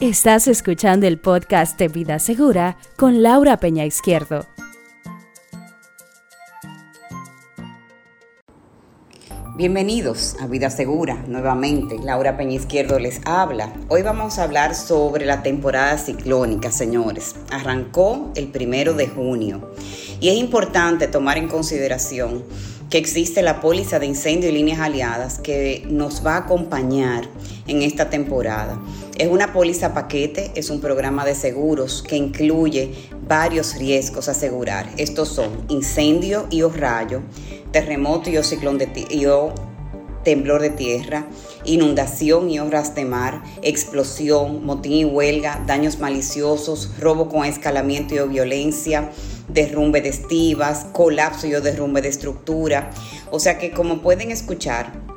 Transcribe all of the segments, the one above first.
Estás escuchando el podcast de Vida Segura con Laura Peña Izquierdo. Bienvenidos a Vida Segura, nuevamente. Laura Peña Izquierdo les habla. Hoy vamos a hablar sobre la temporada ciclónica, señores. Arrancó el primero de junio y es importante tomar en consideración que existe la póliza de incendio y líneas aliadas que nos va a acompañar en esta temporada. Es una póliza paquete, es un programa de seguros que incluye varios riesgos a asegurar. Estos son incendio y o rayo, terremoto y o ciclón de y o temblor de tierra, inundación y obras de mar, explosión, motín y huelga, daños maliciosos, robo con escalamiento y o violencia, derrumbe de estivas, colapso y o derrumbe de estructura. O sea que como pueden escuchar,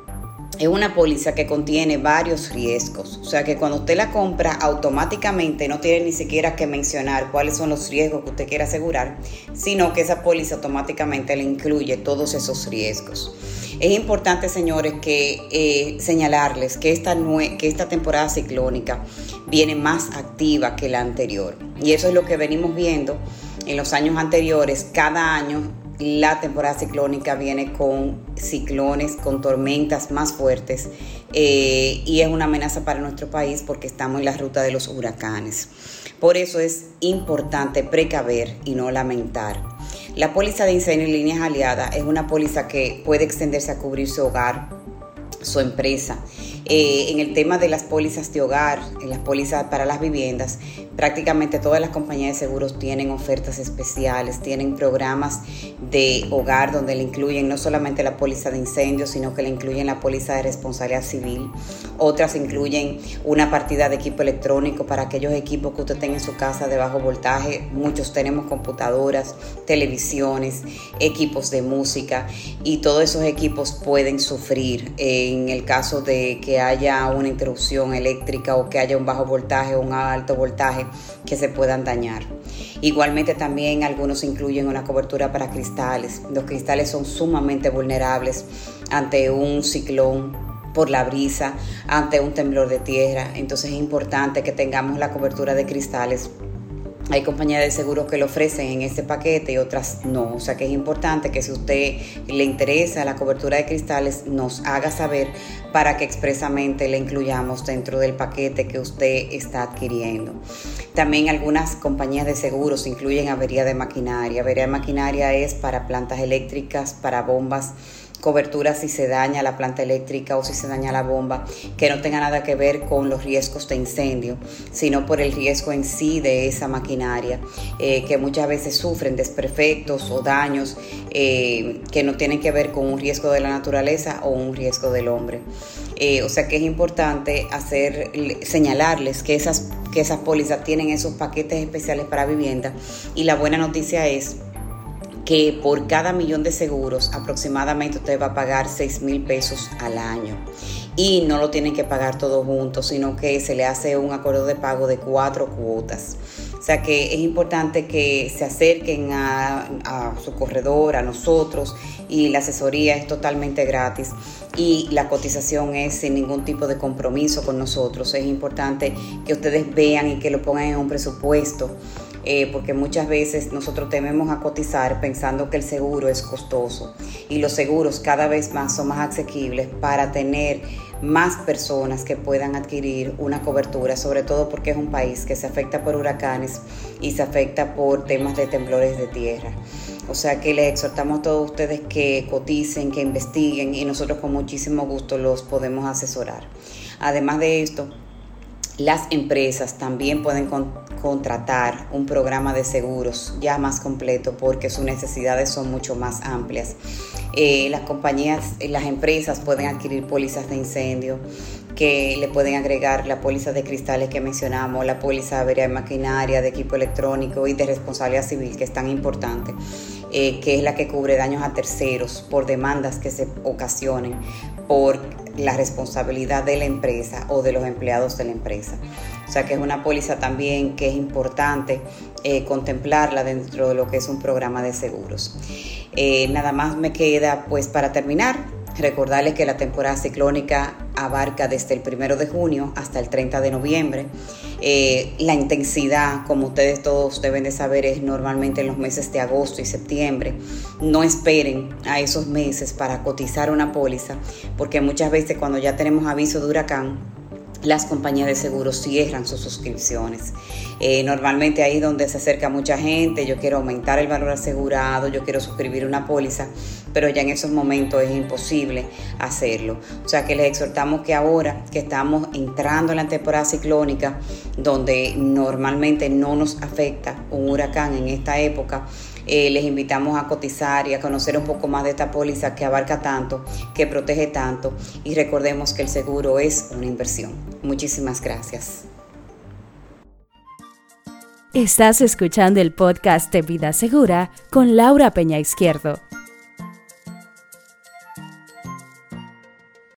es una póliza que contiene varios riesgos. O sea que cuando usted la compra, automáticamente no tiene ni siquiera que mencionar cuáles son los riesgos que usted quiere asegurar, sino que esa póliza automáticamente le incluye todos esos riesgos. Es importante, señores, que eh, señalarles que esta, que esta temporada ciclónica viene más activa que la anterior. Y eso es lo que venimos viendo en los años anteriores. Cada año la temporada ciclónica viene con ciclones, con tormentas más fuertes eh, y es una amenaza para nuestro país porque estamos en la ruta de los huracanes. Por eso es importante precaver y no lamentar. La póliza de incendio en líneas aliadas es una póliza que puede extenderse a cubrir su hogar, su empresa. Eh, en el tema de las pólizas de hogar, en las pólizas para las viviendas, prácticamente todas las compañías de seguros tienen ofertas especiales, tienen programas de hogar donde le incluyen no solamente la póliza de incendios, sino que le incluyen la póliza de responsabilidad civil. Otras incluyen una partida de equipo electrónico para aquellos equipos que usted tenga en su casa de bajo voltaje. Muchos tenemos computadoras, televisiones, equipos de música y todos esos equipos pueden sufrir en el caso de que haya una interrupción eléctrica o que haya un bajo voltaje o un alto voltaje que se puedan dañar. Igualmente también algunos incluyen una cobertura para cristales. Los cristales son sumamente vulnerables ante un ciclón por la brisa, ante un temblor de tierra. Entonces es importante que tengamos la cobertura de cristales hay compañías de seguros que lo ofrecen en este paquete y otras no. O sea que es importante que si usted le interesa la cobertura de cristales, nos haga saber para que expresamente le incluyamos dentro del paquete que usted está adquiriendo. También algunas compañías de seguros incluyen avería de maquinaria. Avería de maquinaria es para plantas eléctricas, para bombas cobertura si se daña la planta eléctrica o si se daña la bomba, que no tenga nada que ver con los riesgos de incendio, sino por el riesgo en sí de esa maquinaria, eh, que muchas veces sufren desperfectos o daños eh, que no tienen que ver con un riesgo de la naturaleza o un riesgo del hombre. Eh, o sea que es importante hacer, señalarles que esas, que esas pólizas tienen esos paquetes especiales para vivienda y la buena noticia es que por cada millón de seguros aproximadamente usted va a pagar 6 mil pesos al año. Y no lo tienen que pagar todo junto, sino que se le hace un acuerdo de pago de cuatro cuotas. O sea que es importante que se acerquen a su corredor, a nosotros, y la asesoría es totalmente gratis y la cotización es sin ningún tipo de compromiso con nosotros. Es importante que ustedes vean y que lo pongan en un presupuesto eh, porque muchas veces nosotros tememos a cotizar pensando que el seguro es costoso y los seguros cada vez más son más asequibles para tener más personas que puedan adquirir una cobertura, sobre todo porque es un país que se afecta por huracanes y se afecta por temas de temblores de tierra. O sea que les exhortamos a todos ustedes que coticen, que investiguen y nosotros con muchísimo gusto los podemos asesorar. Además de esto, las empresas también pueden contratar un programa de seguros ya más completo porque sus necesidades son mucho más amplias. Eh, las compañías, las empresas pueden adquirir pólizas de incendio que le pueden agregar la póliza de cristales que mencionamos, la póliza de avería de maquinaria, de equipo electrónico y de responsabilidad civil, que es tan importante, eh, que es la que cubre daños a terceros por demandas que se ocasionen por la responsabilidad de la empresa o de los empleados de la empresa. O sea que es una póliza también que es importante eh, contemplarla dentro de lo que es un programa de seguros. Eh, nada más me queda pues para terminar recordarles que la temporada ciclónica abarca desde el primero de junio hasta el 30 de noviembre. Eh, la intensidad, como ustedes todos deben de saber, es normalmente en los meses de agosto y septiembre. No esperen a esos meses para cotizar una póliza, porque muchas veces cuando ya tenemos aviso de huracán, las compañías de seguros cierran sus suscripciones. Eh, normalmente ahí donde se acerca mucha gente, yo quiero aumentar el valor asegurado, yo quiero suscribir una póliza, pero ya en esos momentos es imposible hacerlo. O sea que les exhortamos que ahora que estamos entrando en la temporada ciclónica, donde normalmente no nos afecta un huracán en esta época, eh, les invitamos a cotizar y a conocer un poco más de esta póliza que abarca tanto, que protege tanto y recordemos que el seguro es una inversión. Muchísimas gracias. Estás escuchando el podcast de Vida Segura con Laura Peña Izquierdo.